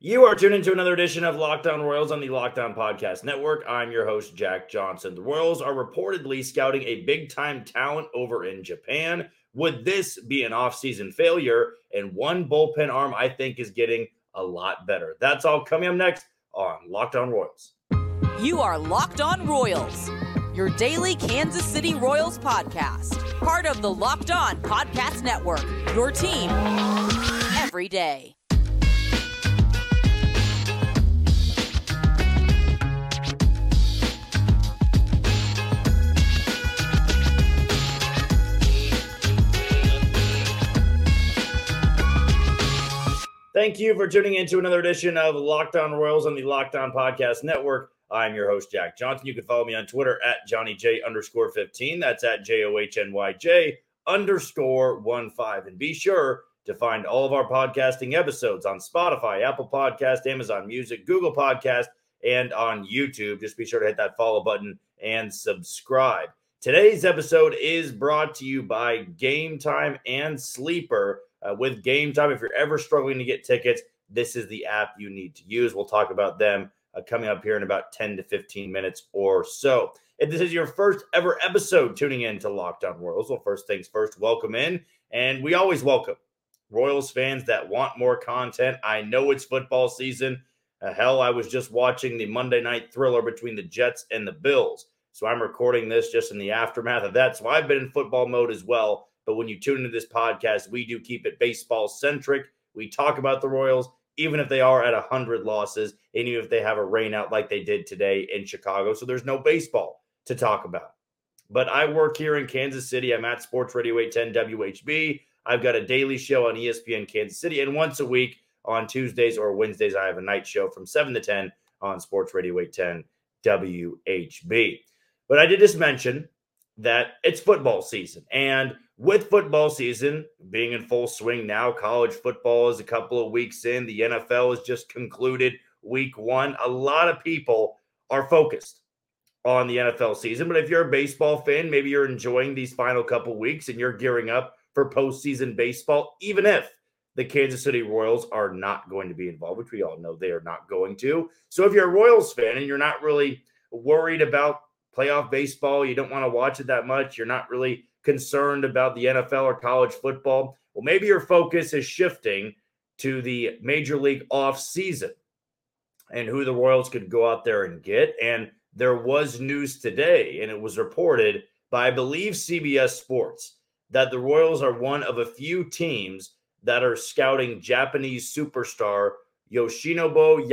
You are tuned into another edition of Locked On Royals on the Locked On Podcast Network. I'm your host, Jack Johnson. The Royals are reportedly scouting a big time talent over in Japan. Would this be an offseason failure? And one bullpen arm, I think, is getting a lot better. That's all coming up next on Locked On Royals. You are Locked On Royals, your daily Kansas City Royals podcast, part of the Locked On Podcast Network, your team every day. Thank you for tuning in to another edition of Locked On Royals on the Locked On Podcast Network. I'm your host, Jack Johnson. You can follow me on Twitter at Johnny J underscore 15. That's at J O H N Y J underscore 1 5. And be sure to find all of our podcasting episodes on Spotify, Apple Podcast, Amazon Music, Google Podcast, and on YouTube. Just be sure to hit that follow button and subscribe. Today's episode is brought to you by Gametime and Sleeper uh, with Gametime. If you're ever struggling to get tickets, this is the app you need to use. We'll talk about them uh, coming up here in about 10 to 15 minutes or so. If this is your first ever episode tuning in to Locked On Royals, well, first things first, welcome in. And we always welcome Royals fans that want more content. I know it's football season. Uh, hell, I was just watching the Monday night thriller between the Jets and the Bills. So I'm recording this just in the aftermath of that. So I've been in football mode as well. But when you tune into this podcast, we do keep it baseball centric. We talk about the Royals, even if they are at 100 losses, and even if they have a rainout like they did today in Chicago. So there's no baseball to talk about. But I work here in Kansas City. I'm at Sports Radio 810 WHB. I've got a daily show on ESPN Kansas City. And once a week on Tuesdays or Wednesdays, I have a night show from 7 to 10 on Sports Radio 810 WHB. But I did just mention that it's football season. And with football season being in full swing now, college football is a couple of weeks in, the NFL has just concluded week one. A lot of people are focused on the NFL season. But if you're a baseball fan, maybe you're enjoying these final couple weeks and you're gearing up for postseason baseball, even if the Kansas City Royals are not going to be involved, which we all know they are not going to. So if you're a Royals fan and you're not really worried about playoff baseball, you don't want to watch it that much, you're not really concerned about the NFL or college football, well, maybe your focus is shifting to the major league off season and who the Royals could go out there and get. And there was news today, and it was reported by, I believe, CBS Sports, that the Royals are one of a few teams that are scouting Japanese superstar Yoshinobu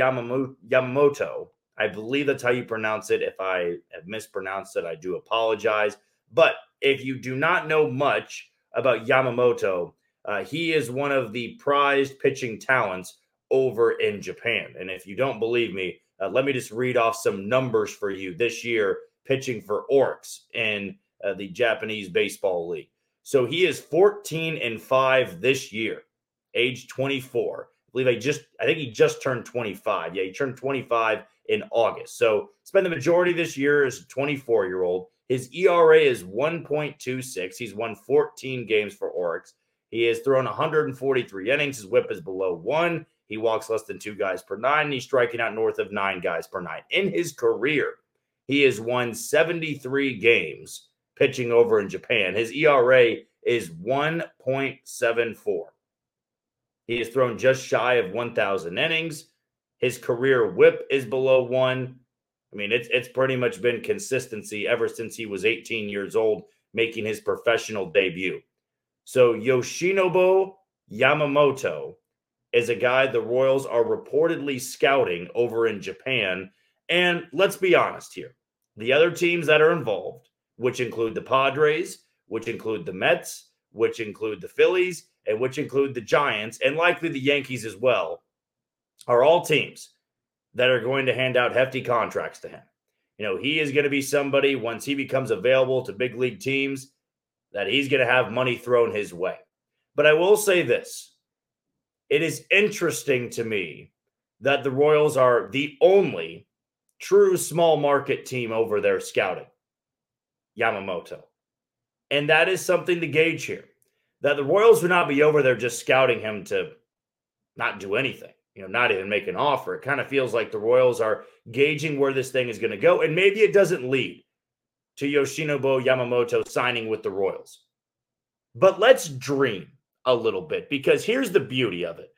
Yamamoto I believe that's how you pronounce it. If I have mispronounced it, I do apologize. But if you do not know much about Yamamoto, uh, he is one of the prized pitching talents over in Japan. And if you don't believe me, uh, let me just read off some numbers for you this year pitching for Orix in uh, the Japanese Baseball League. So he is 14 and 5 this year, age 24. I believe I just I think he just turned 25. Yeah, he turned 25 in August. So spent the majority of this year as a 24 year old. His ERA is 1.26. He's won 14 games for Orix. He has thrown 143 innings. His whip is below one. He walks less than two guys per nine, and he's striking out north of nine guys per nine. In his career, he has won 73 games pitching over in Japan. His ERA is 1.74. He has thrown just shy of 1,000 innings. His career whip is below one. I mean, it's it's pretty much been consistency ever since he was 18 years old, making his professional debut. So Yoshinobu Yamamoto is a guy the Royals are reportedly scouting over in Japan. And let's be honest here. The other teams that are involved, which include the Padres, which include the Mets, which include the Phillies, and which include the Giants, and likely the Yankees as well, are all teams that are going to hand out hefty contracts to him. You know, he is going to be somebody once he becomes available to big league teams that he's going to have money thrown his way. But I will say this it is interesting to me that the Royals are the only true small market team over there scouting Yamamoto. And that is something to gauge here that the Royals would not be over there just scouting him to not do anything. you know, not even make an offer. It kind of feels like the Royals are gauging where this thing is going to go. And maybe it doesn't lead to Yoshinobu Yamamoto signing with the Royals. But let's dream a little bit because here's the beauty of it.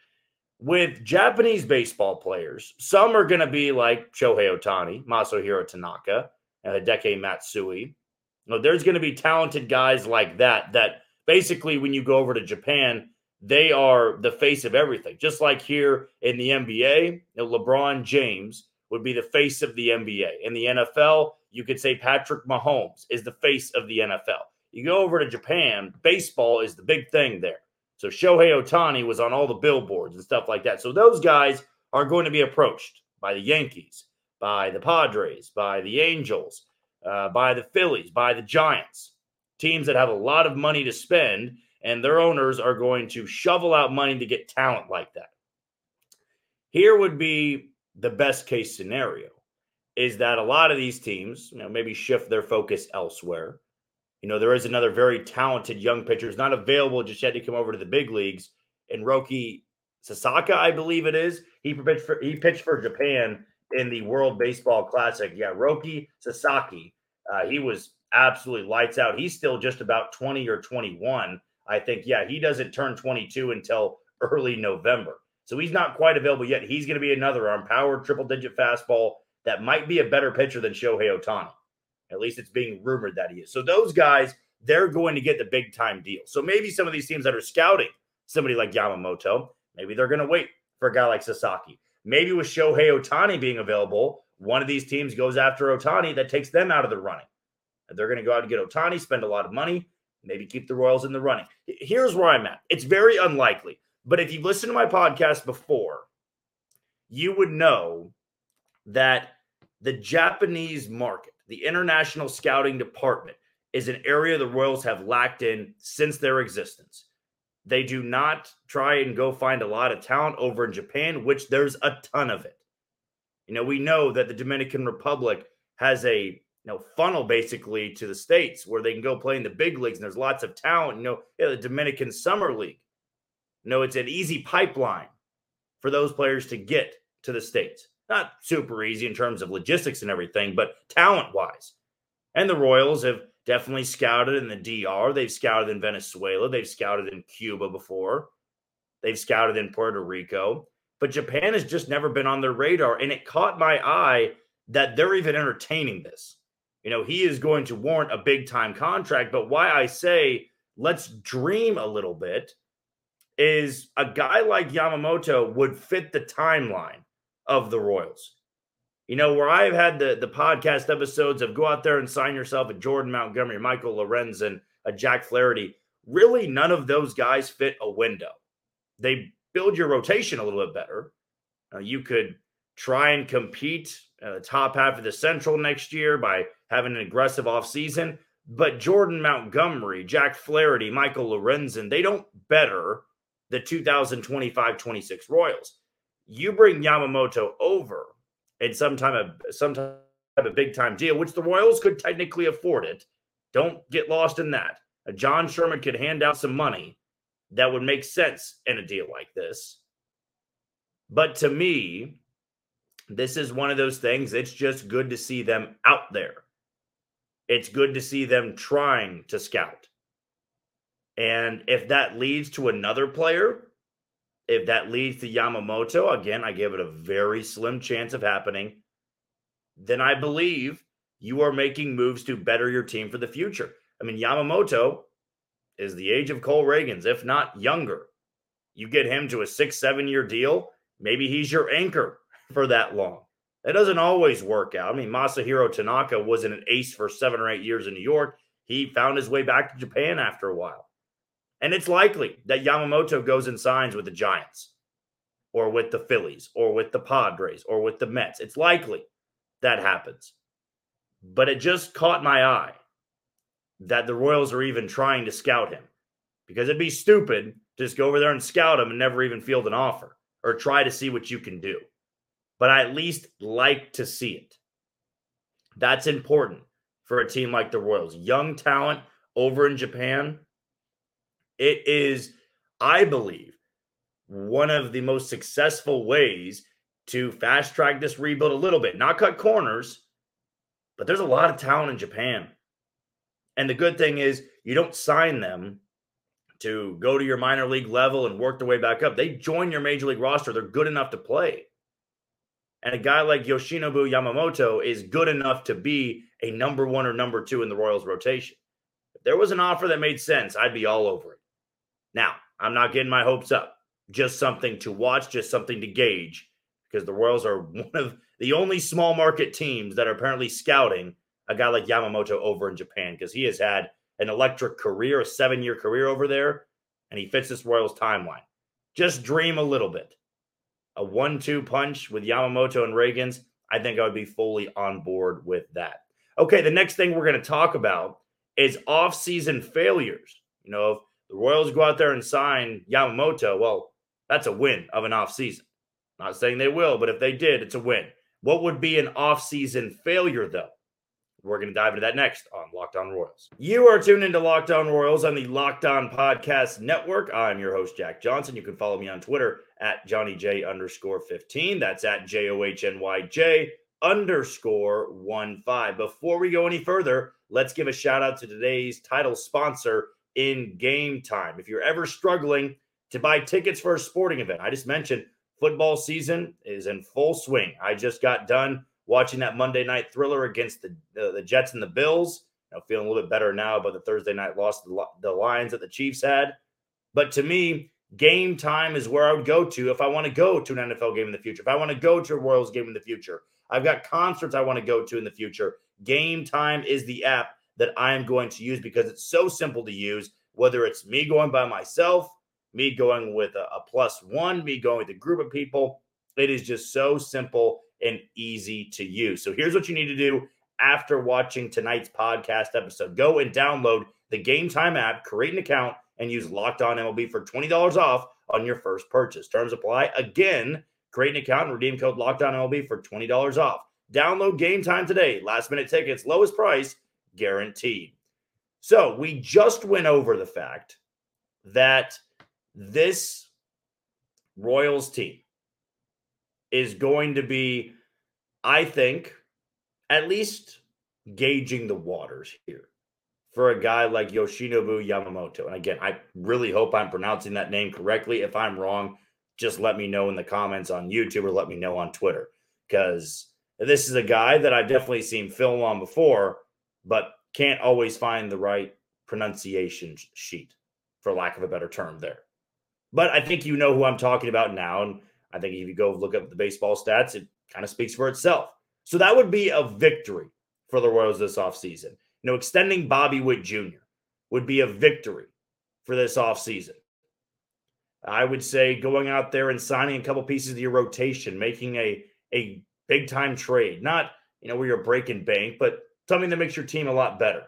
With Japanese baseball players, some are going to be like Shohei Ohtani, Masahiro Tanaka, Hideki Matsui. You know, there's going to be talented guys like that, that basically when you go over to Japan, they are the face of everything. Just like here in the NBA, you know, LeBron James would be the face of the NBA. In the NFL, you could say Patrick Mahomes is the face of the NFL. You go over to Japan, baseball is the big thing there. So Shohei Ohtani was on all the billboards and stuff like that. So those guys are going to be approached by the Yankees, by the Padres, by the Angels, uh, by the Phillies, by the Giants, teams that have a lot of money to spend, and their owners are going to shovel out money to get talent like that. Here would be the best case scenario is that a lot of these teams, you know, maybe shift their focus elsewhere. You know, there is another very talented young pitcher who's not available just yet to come over to the big leagues. And Roki Sasaka, I believe it is. He pitched for he pitched for Japan in the World Baseball Classic. Yeah, Roki Sasaki. Uh, he was absolutely lights out. He's still just about 20 or 21. I think, yeah, he doesn't turn 22 until early November. So he's not quite available yet. He's going to be another arm powered triple digit fastball that might be a better pitcher than Shohei Ohtani. At least it's being rumored that he is. So those guys, they're going to get the big time deal. So maybe some of these teams that are scouting somebody like Yamamoto, maybe they're going to wait for a guy like Sasaki. Maybe with Shohei Ohtani being available, one of these teams goes after Ohtani that takes them out of the running. They're going to go out and get Ohtani, spend a lot of money, maybe keep the Royals in the running. Here's where I'm at. It's very unlikely. But if you've listened to my podcast before, you would know that the Japanese market, the international scouting department, is an area the Royals have lacked in since their existence. They do not try and go find a lot of talent over in Japan, which there's a ton of it. You know, we know that the Dominican Republic has a you know funnel basically to the states where they can go play in the big leagues, and there's lots of talent. You know, yeah, the Dominican Summer League. You know, it's an easy pipeline for those players to get to the states. Not super easy in terms of logistics and everything, but talent wise. And the Royals have definitely scouted in the DR. They've scouted in Venezuela. They've scouted in Cuba before. They've scouted in Puerto Rico. But Japan has just never been on their radar. And it caught my eye that they're even entertaining this. You know, he is going to warrant a big time contract. But why I say let's dream a little bit is a guy like Yamamoto would fit the timeline of the Royals. You know, where I've had the, the podcast episodes of go out there and sign yourself a Jordan Montgomery, Michael Lorenzen, a Jack Flaherty, really none of those guys fit a window. They build your rotation a little bit better. You could try and compete at the top half of the Central next year by having an aggressive offseason. But Jordan Montgomery, Jack Flaherty, Michael Lorenzen, they don't better the 2025 26 Royals you bring Yamamoto over in some time of some type of big time deal, which the Royals could technically afford it. Don't get lost in that. John Sherman could hand out some money that would make sense in a deal like this. But to me, this is one of those things. It's just good to see them out there. It's good to see them trying to scout. And if that leads to another player if that leads to Yamamoto, again, I give it a very slim chance of happening. Then I believe you are making moves to better your team for the future. I mean, Yamamoto is the age of Cole Ragans, if not younger. You get him to a six, seven year deal, maybe he's your anchor for that long. That doesn't always work out. I mean, Masahiro Tanaka wasn't an ace for seven or eight years in New York. He found his way back to Japan after a while. And it's likely that Yamamoto goes and signs with the Giants or with the Phillies or with the Padres or with the Mets. It's likely that happens. But it just caught my eye that the Royals are even trying to scout him because it'd be stupid to just go over there and scout him and never even field an offer or try to see what you can do. But I at least like to see it. That's important for a team like the Royals. Young talent over in Japan it is, I believe, one of the most successful ways to fast track this rebuild a little bit, not cut corners, but there's a lot of talent in Japan. And the good thing is, you don't sign them to go to your minor league level and work their way back up. They join your major league roster. They're good enough to play. And a guy like Yoshinobu Yamamoto is good enough to be a number one or number two in the Royals rotation. If there was an offer that made sense, I'd be all over it. Now, I'm not getting my hopes up. Just something to watch, just something to gauge, because the Royals are one of the only small market teams that are apparently scouting a guy like Yamamoto over in Japan, because he has had an electric career, a seven year career over there, and he fits this Royals timeline. Just dream a little bit a one two punch with Yamamoto and Ragans, I think I would be fully on board with that. Okay, the next thing we're going to talk about is off-season failures. You know, if the Royals go out there and sign Yamamoto, well, that's a win of an off-season. Not saying they will, but if they did, it's a win. What would be an off-season failure, though? We're going to dive into that next on Locked On Royals. You are tuned into Locked On Royals on the Locked On Podcast Network. I'm your host, Jack Johnson. You can follow me on Twitter at Johnny J underscore 15. That's at J O H N Y J underscore 1 5. Before we go any further, let's give a shout out to today's title sponsor in Gametime. If you're ever struggling to buy tickets for a sporting event, I just mentioned football season is in full swing. I just got done watching that Monday night thriller against the uh, the Jets and the Bills. You know, feeling a little bit better now about the Thursday night loss the, the Lions that the Chiefs had. But to me, Gametime is where I would go to if I want to go to an NFL game in the future. If I want to go to a Royals game in the future, I've got concerts I want to go to in the future. Gametime is the app that I am going to use because it's so simple to use. Whether it's me going by myself, me going with a, a plus one, me going with a group of people, it is just so simple and easy to use. So here's what you need to do after watching tonight's podcast episode go and download the Gametime app, create an account, and use Locked On MLB for $20 off on your first purchase. Terms apply. Again, create an account and redeem code Locked On MLB for $20 off. Download Gametime today. Last minute tickets, lowest price guaranteed. So we just went over the fact that this Royals team is going to be, I think, at least gauging the waters here for a guy like Yoshinobu Yamamoto. And again, I really hope I'm pronouncing that name correctly. If I'm wrong, just let me know in the comments on YouTube or let me know on Twitter because this is a guy that I've definitely seen film on before, but can't always find the right pronunciation sheet, for lack of a better term, there. But I think you know who I'm talking about now. And I think if you go look up the baseball stats, it kind of speaks for itself. So that would be a victory for the Royals this offseason. You know, extending Bobby Witt Jr. would be a victory for this offseason. I would say going out there and signing a couple pieces of your rotation, making a, a big time trade, not, you know, where you're breaking bank, but something that makes your team a lot better.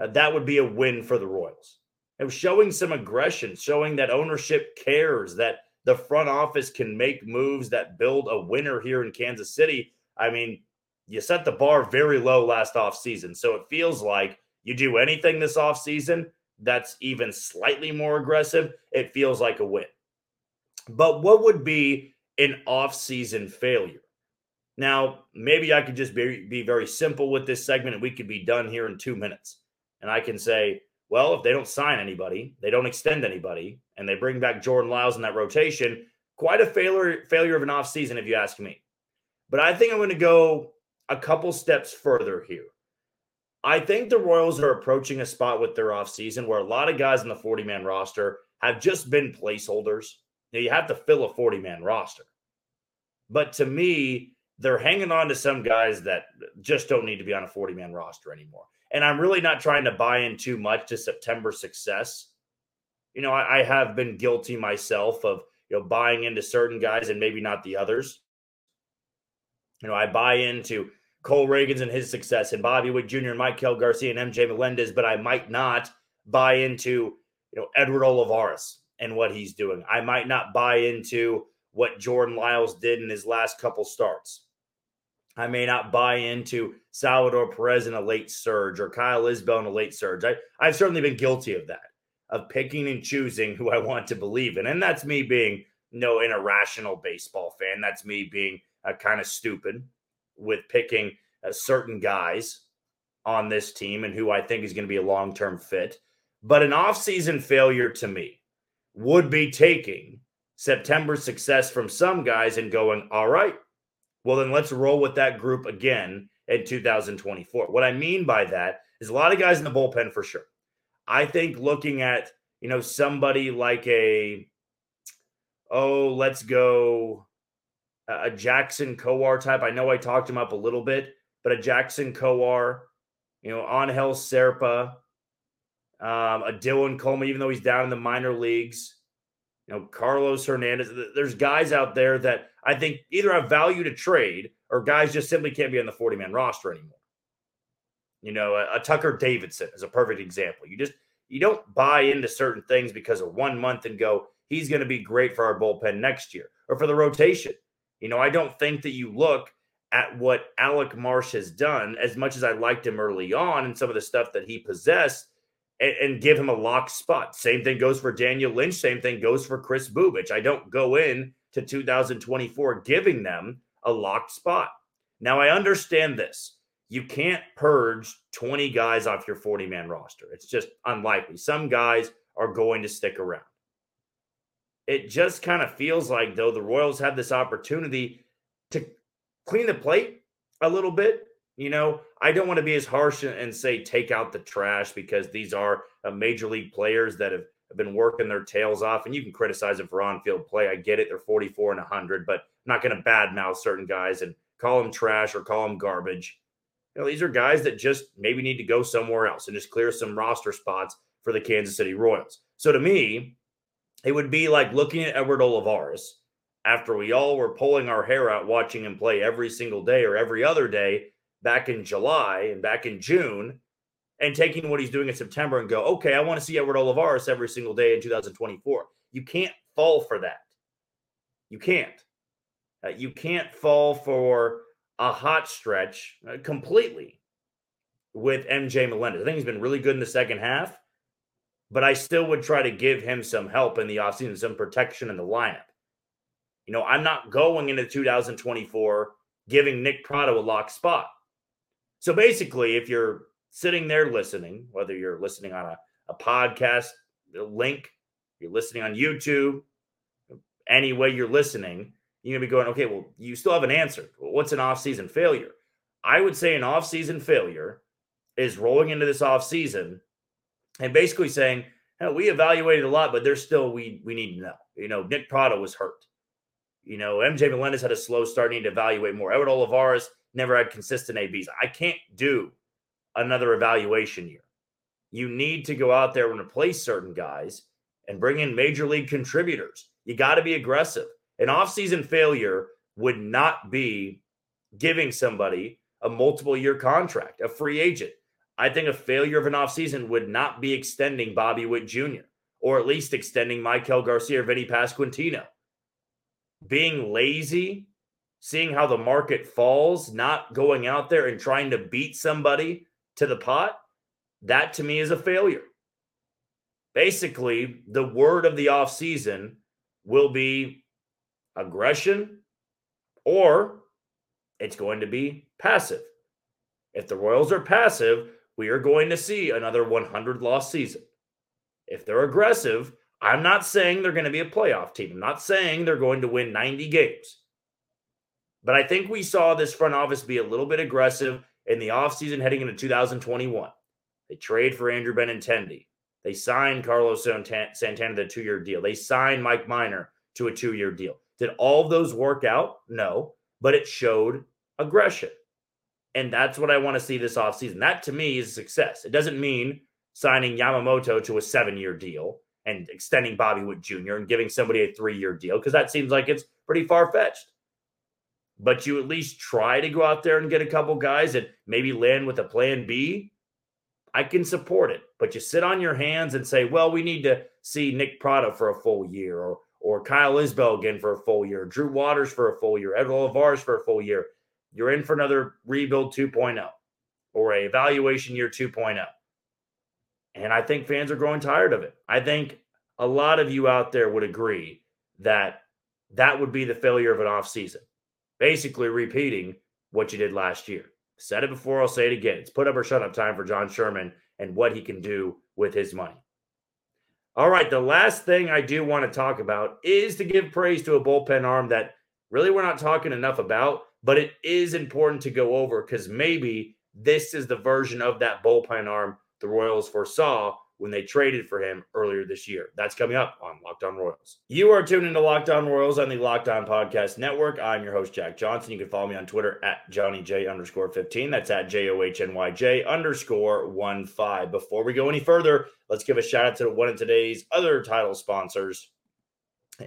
Uh, that would be a win for the Royals. It was showing some aggression, showing that ownership cares, that the front office can make moves that build a winner here in Kansas City. I mean, you set the bar very low last offseason. So it feels like you do anything this offseason that's even slightly more aggressive, it feels like a win. But what would be an offseason failure? Now, maybe I could just be, be very simple with this segment and we could be done here in two minutes. And I can say, well, if they don't sign anybody, they don't extend anybody, and they bring back Jordan Lyles in that rotation, quite a failure failure of an offseason, if you ask me. But I think I'm going to go a couple steps further here. I think the Royals are approaching a spot with their offseason where a lot of guys in the 40 man roster have just been placeholders. Now, you have to fill a 40 man roster. But to me, they're hanging on to some guys that just don't need to be on a 40 man roster anymore. And I'm really not trying to buy in too much to September success. You know, I, I have been guilty myself of, you know, buying into certain guys and maybe not the others. You know, I buy into Cole Ragans and his success and Bobby Witt Jr. and Maikel Garcia and MJ Melendez, but I might not buy into, you know, Edward Olivares and what he's doing. I might not buy into what Jordan Lyles did in his last couple starts. I may not buy into Salvador Perez in a late surge or Kyle Isbel in a late surge. I, I've certainly been guilty of that, of picking and choosing who I want to believe in. And that's me being no, an irrational baseball fan. That's me being uh, kind of stupid with picking uh, certain guys on this team and who I think is going to be a long term fit. But an offseason failure to me would be taking September success from some guys and going, all right, well, then let's roll with that group again in 2024. What I mean by that is a lot of guys in the bullpen for sure. I think looking at, you know, somebody like a, oh, let's go a Jackson Kowar type. I know I talked him up a little bit, but a Jackson Kowar, you know, Angel Zerpa, um, a Dylan Coleman, even though he's down in the minor leagues, you know, Carlos Hernandez. There's guys out there that I think either have value to trade or guys just simply can't be on the 40 man roster anymore. You know, a, a, Tucker Davidson is a perfect example. You just you don't buy into certain things because of one month and go, he's going to be great for our bullpen next year or for the rotation. You know, I don't think that you look at what Alec Marsh has done as much as I liked him early on and some of the stuff that he possessed and, and, give him a lock spot. Same thing goes for Daniel Lynch. Same thing goes for Kris Bubic. I don't go in to 2024 giving them a locked spot. Now, I understand this. You can't purge 20 guys off your 40 man roster. It's just unlikely. Some guys are going to stick around. It just kind of feels like, though, the Royals have this opportunity to clean the plate a little bit you know, I don't want to be as harsh and say take out the trash because these are uh, major league players that have, have been working their tails off. And you can criticize them for on field play. I get it. They're 44 and 100, but I'm not going to badmouth certain guys and call them trash or call them garbage. You know, these are guys that just maybe need to go somewhere else and just clear some roster spots for the Kansas City Royals. So to me, it would be like looking at Edward Olivares after we all were pulling our hair out watching him play every single day or every other day back in July and back in June and taking what he's doing in September and go, okay, I want to see Edward Olivares every single day in 2024. You can't fall for that. You can't. Uh, you can't fall for a hot stretch uh, completely with MJ Melendez. I think he's been really good in the second half, but I still would try to give him some help in the offseason, some protection in the lineup. You know, I'm not going into 2024 giving Nick Pratto a lock spot. So basically, if you're sitting there listening, whether you're listening on a, a podcast link, you're listening on YouTube, any way you're listening, you're going to be going, okay, well, you still haven't answered. Well, what's an off-season failure? I would say an off-season failure is rolling into this off-season and basically saying, hey, we evaluated a lot, but there's still we we need to know. You know, Nick Pratto was hurt. You know, MJ Melendez had a slow start, need to evaluate more. Edward Olivares never had consistent ABs. I can't do another evaluation year. You need to go out there and replace certain guys and bring in major league contributors. You got to be aggressive. An offseason failure would not be giving somebody a multiple year contract, a free agent. I think a failure of an offseason would not be extending Bobby Witt Jr. or at least extending Maikel Garcia or Vinny Pasquantino. Being lazy seeing how the market falls, not going out there and trying to beat somebody to the pot, that to me is a failure. Basically, the word of the offseason will be aggression or it's going to be passive. If the Royals are passive, we are going to see another 100 loss season. If they're aggressive, I'm not saying they're going to be a playoff team. I'm not saying they're going to win 90 games. But I think we saw this front office be a little bit aggressive in the offseason heading into 2021. They trade for Andrew Benintendi. They signed Carlos Santana to a two year deal. They signed Mike Minor to a two year deal. Did all of those work out? No, but it showed aggression. And that's what I want to see this offseason. That to me is success. It doesn't mean signing Yamamoto to a seven year deal and extending Bobby Witt Jr. and giving somebody a three year deal because that seems like it's pretty far fetched but you at least try to go out there and get a couple guys and maybe land with a plan B, I can support it. But you sit on your hands and say, well, we need to see Nick Pratto for a full year or or Kyle Isbel again for a full year, Drew Waters for a full year, Edward Olivares for a full year. You're in for another rebuild 2.0 or a evaluation year 2.0. And I think fans are growing tired of it. I think a lot of you out there would agree that that would be the failure of an offseason. Basically, repeating what you did last year. Said it before, I'll say it again. It's put up or shut up time for John Sherman and what he can do with his money. All right, the last thing I do want to talk about is to give praise to a bullpen arm that really we're not talking enough about, but it is important to go over because maybe this is the version of that bullpen arm the Royals foresaw when they traded for him earlier this year. That's coming up on Locked On Royals. You are tuned into Locked On Royals on the Locked On Podcast Network. I'm your host, Jack Johnson. You can follow me on Twitter at Johnny J underscore 15. That's at J O H N Y J underscore 1 5. Before we go any further, let's give a shout out to one of today's other title sponsors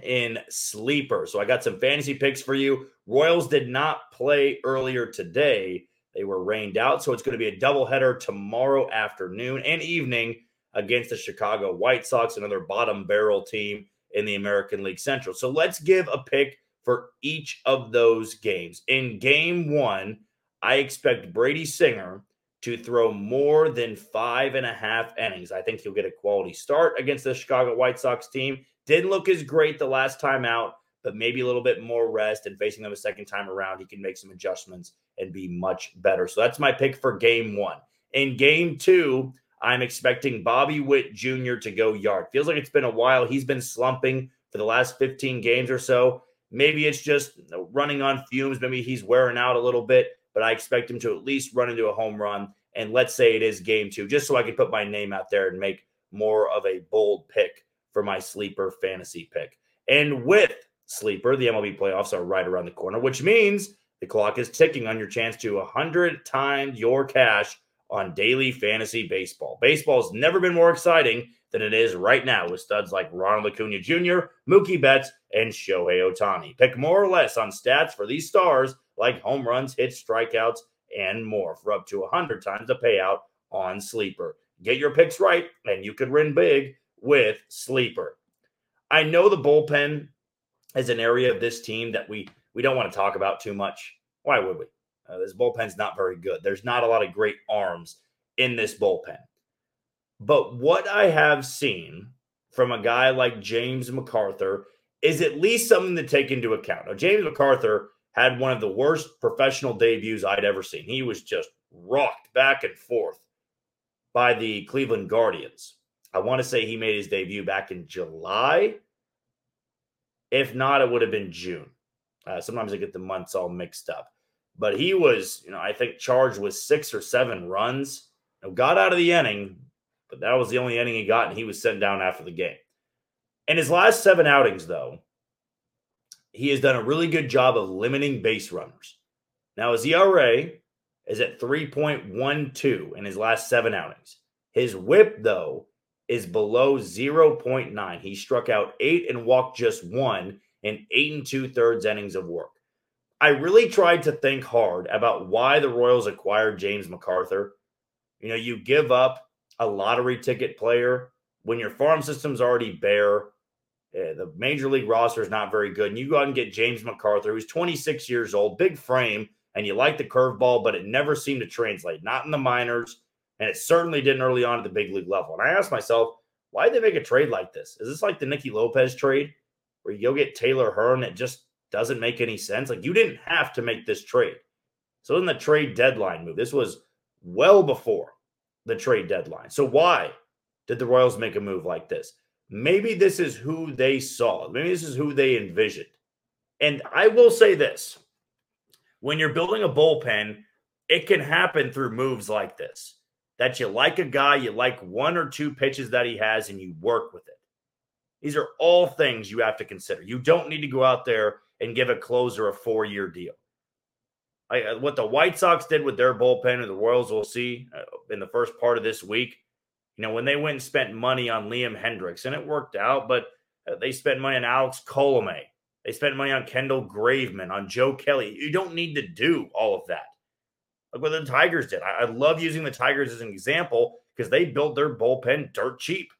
in Sleeper. So I got some fantasy picks for you. Royals did not play earlier today. They were rained out. So it's going to be a doubleheader tomorrow afternoon and evening against the Chicago White Sox, another bottom barrel team in the American League Central. So let's give a pick for each of those games. In game one, I expect Brady Singer to throw more than five and a half innings. I think he'll get a quality start against the Chicago White Sox team. Didn't look as great the last time out, but maybe a little bit more rest and facing them a second time around, he can make some adjustments and be much better. So that's my pick for game one. In game two, I'm expecting Bobby Witt Jr. to go yard. Feels like it's been a while. He's been slumping for the last 15 games or so. Maybe it's just running on fumes. Maybe he's wearing out a little bit, but I expect him to at least run into a home run. And let's say it is game two, just so I can put my name out there and make more of a bold pick for my sleeper fantasy pick. And with sleeper, the MLB playoffs are right around the corner, which means the clock is ticking on your chance to 100 times your cash on daily fantasy baseball. Baseball's never been more exciting than it is right now with studs like Ronald Acuna Jr., Mookie Betts, and Shohei Ohtani. Pick more or less on stats for these stars like home runs, hits, strikeouts, and more for up to 100 times the payout on Sleeper. Get your picks right, and you could win big with Sleeper. I know the bullpen is an area of this team that we we don't want to talk about too much. Why would we? Uh, this bullpen's not very good. There's not a lot of great arms in this bullpen. But what I have seen from a guy like James McArthur is at least something to take into account. Now, James McArthur had one of the worst professional debuts I'd ever seen. He was just rocked back and forth by the Cleveland Guardians. I want to say he made his debut back in July. If not, it would have been June. Uh, sometimes I get the months all mixed up but he was, you know, I think charged with six or seven runs. Got out of the inning, but that was the only inning he got, and he was sent down after the game. In his last seven outings, though, he has done a really good job of limiting base runners. Now, his ERA is at 3.12 in his last seven outings. His whip, though, is below 0.9. He struck out eight and walked just one in eight and two thirds innings of work. I really tried to think hard about why the Royals acquired James McArthur. You know, you give up a lottery ticket player when your farm system's already bare. Uh, the major league roster is not very good. And you go out and get James McArthur, who's 26 years old, big frame, and you like the curveball, but it never seemed to translate, not in the minors. And it certainly didn't early on at the big league level. And I asked myself, why did they make a trade like this? Is this like the Nicky Lopez trade where you go get Taylor Hearn that just doesn't make any sense. Like you didn't have to make this trade. So in the trade deadline move, this was well before the trade deadline. So why did the Royals make a move like this? Maybe this is who they saw. Maybe this is who they envisioned. And I will say this when you're building a bullpen, it can happen through moves like this that you like a guy, you like one or two pitches that he has, and you work with it. These are all things you have to consider. You don't need to go out there and give a closer a four year deal. I, uh, what the White Sox did with their bullpen and the Royals will see uh, in the first part of this week. You know, when they went and spent money on Liam Hendriks, and it worked out, but uh, they spent money on Alex Colome. They spent money on Kendall Graveman, on Joe Kelly. You don't need to do all of that. Like what the Tigers did. I, I love using the Tigers as an example because they built their bullpen dirt cheap.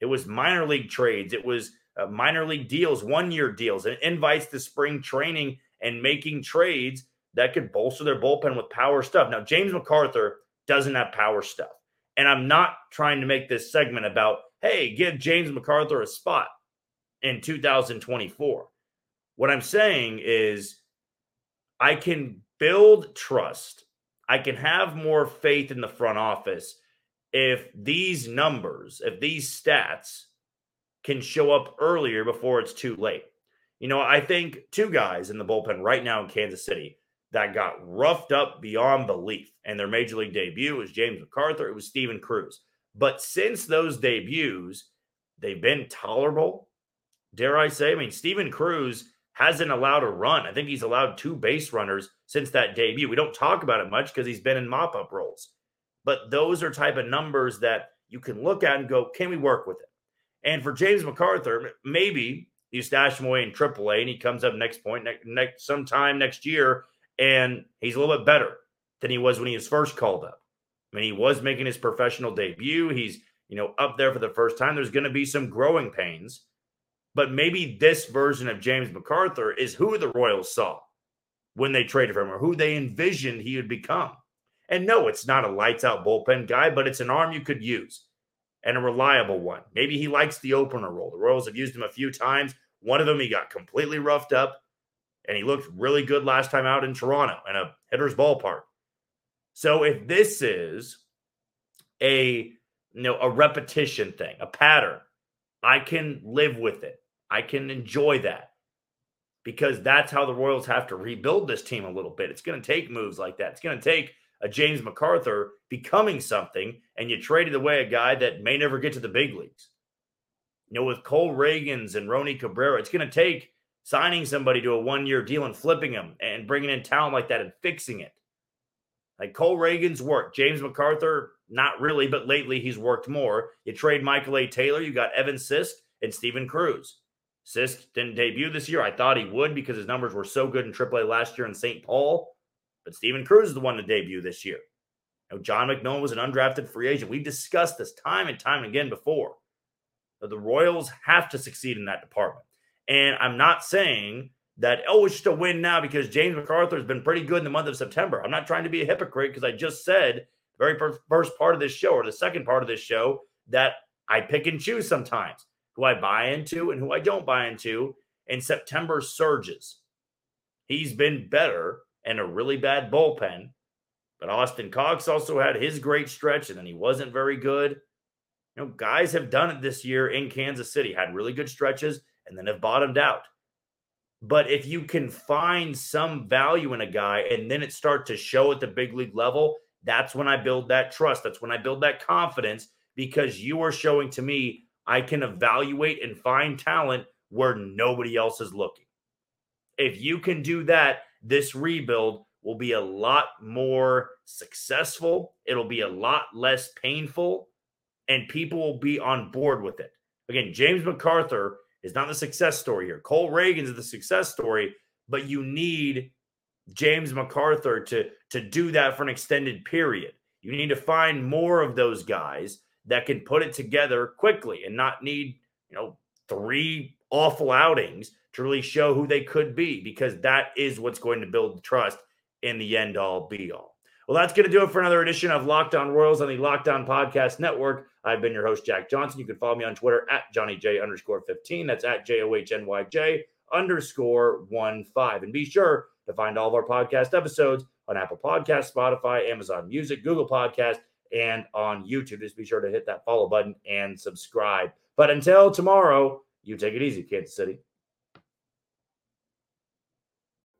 It was minor league trades. It was uh, minor league deals, one year deals, and invites to spring training and making trades that could bolster their bullpen with power stuff. Now, James McArthur doesn't have power stuff. And I'm not trying to make this segment about, hey, give James McArthur a spot in 2024. What I'm saying is, I can build trust. I can have more faith in the front office if these numbers, if these stats can show up earlier before it's too late. You know, I think two guys in the bullpen right now in Kansas City that got roughed up beyond belief and their major league debut was James McArthur, it was Steven Cruz. But since those debuts, they've been tolerable. Dare I say? I mean, Steven Cruz hasn't allowed a run. I think he's allowed two base runners since that debut. We don't talk about it much because he's been in mop up roles. But those are type of numbers that you can look at and go, can we work with it? And for James McArthur, maybe you stash him away in AAA and he comes up next point next, next sometime next year and he's a little bit better than he was when he was first called up. I mean, he was making his professional debut. He's, you know, up there for the first time. There's going to be some growing pains, but maybe this version of James McArthur is who the Royals saw when they traded for him or who they envisioned he would become. And no, it's not a lights out bullpen guy, but it's an arm you could use and a reliable one. Maybe he likes the opener role. The Royals have used him a few times. One of them, he got completely roughed up, and he looked really good last time out in Toronto in a hitter's ballpark. So if this is a you know a repetition thing, a pattern, I can live with it. I can enjoy that because that's how the Royals have to rebuild this team a little bit. It's going to take moves like that. It's going to take a James McArthur becoming something, and you traded away a guy that may never get to the big leagues. You know, with Cole Ragans and Roni Cabrera, it's going to take signing somebody to a one year deal and flipping them and bringing in talent like that and fixing it. Like Cole Ragans worked. James McArthur, not really, but lately he's worked more. You trade Michael A. Taylor, you got Evan Sisk and Steven Cruz. Sisk didn't debut this year. I thought he would because his numbers were so good in AAA last year in St. Paul. But Steven Cruz is the one to debut this year. You know, John McMillon was an undrafted free agent. We've discussed this time and time again before. But the Royals have to succeed in that department. And I'm not saying that, oh, it's just a win now because James McArthur has been pretty good in the month of September. I'm not trying to be a hypocrite because I just said the very first part of this show or the second part of this show that I pick and choose sometimes who I buy into and who I don't buy into. And September surges. He's been better and a really bad bullpen. But Austin Cox also had his great stretch, and then he wasn't very good. You know, guys have done it this year in Kansas City, had really good stretches, and then have bottomed out. But if you can find some value in a guy and then it starts to show at the big league level, that's when I build that trust. That's when I build that confidence because you are showing to me I can evaluate and find talent where nobody else is looking. If you can do that, this rebuild will be a lot more successful. It'll be a lot less painful, and people will be on board with it. Again, James McArthur is not the success story here. Cole Ragans the success story, but you need James McArthur to, to do that for an extended period. You need to find more of those guys that can put it together quickly and not need, you know, three awful outings to really show who they could be because that is what's going to build trust in the end all be all. Well, that's going to do it for another edition of Locked On Royals on the Locked On Podcast Network. I've been your host, Jack Johnson. You can follow me on Twitter at Johnny J underscore 15. That's at J O H N Y J underscore 1 5. And be sure to find all of our podcast episodes on Apple Podcast, Spotify, Amazon Music, Google Podcast, and on YouTube. Just be sure to hit that follow button and subscribe. But until tomorrow, you take it easy, Kansas City.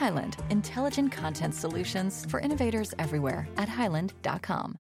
Highland, intelligent content solutions for innovators everywhere at highland.com.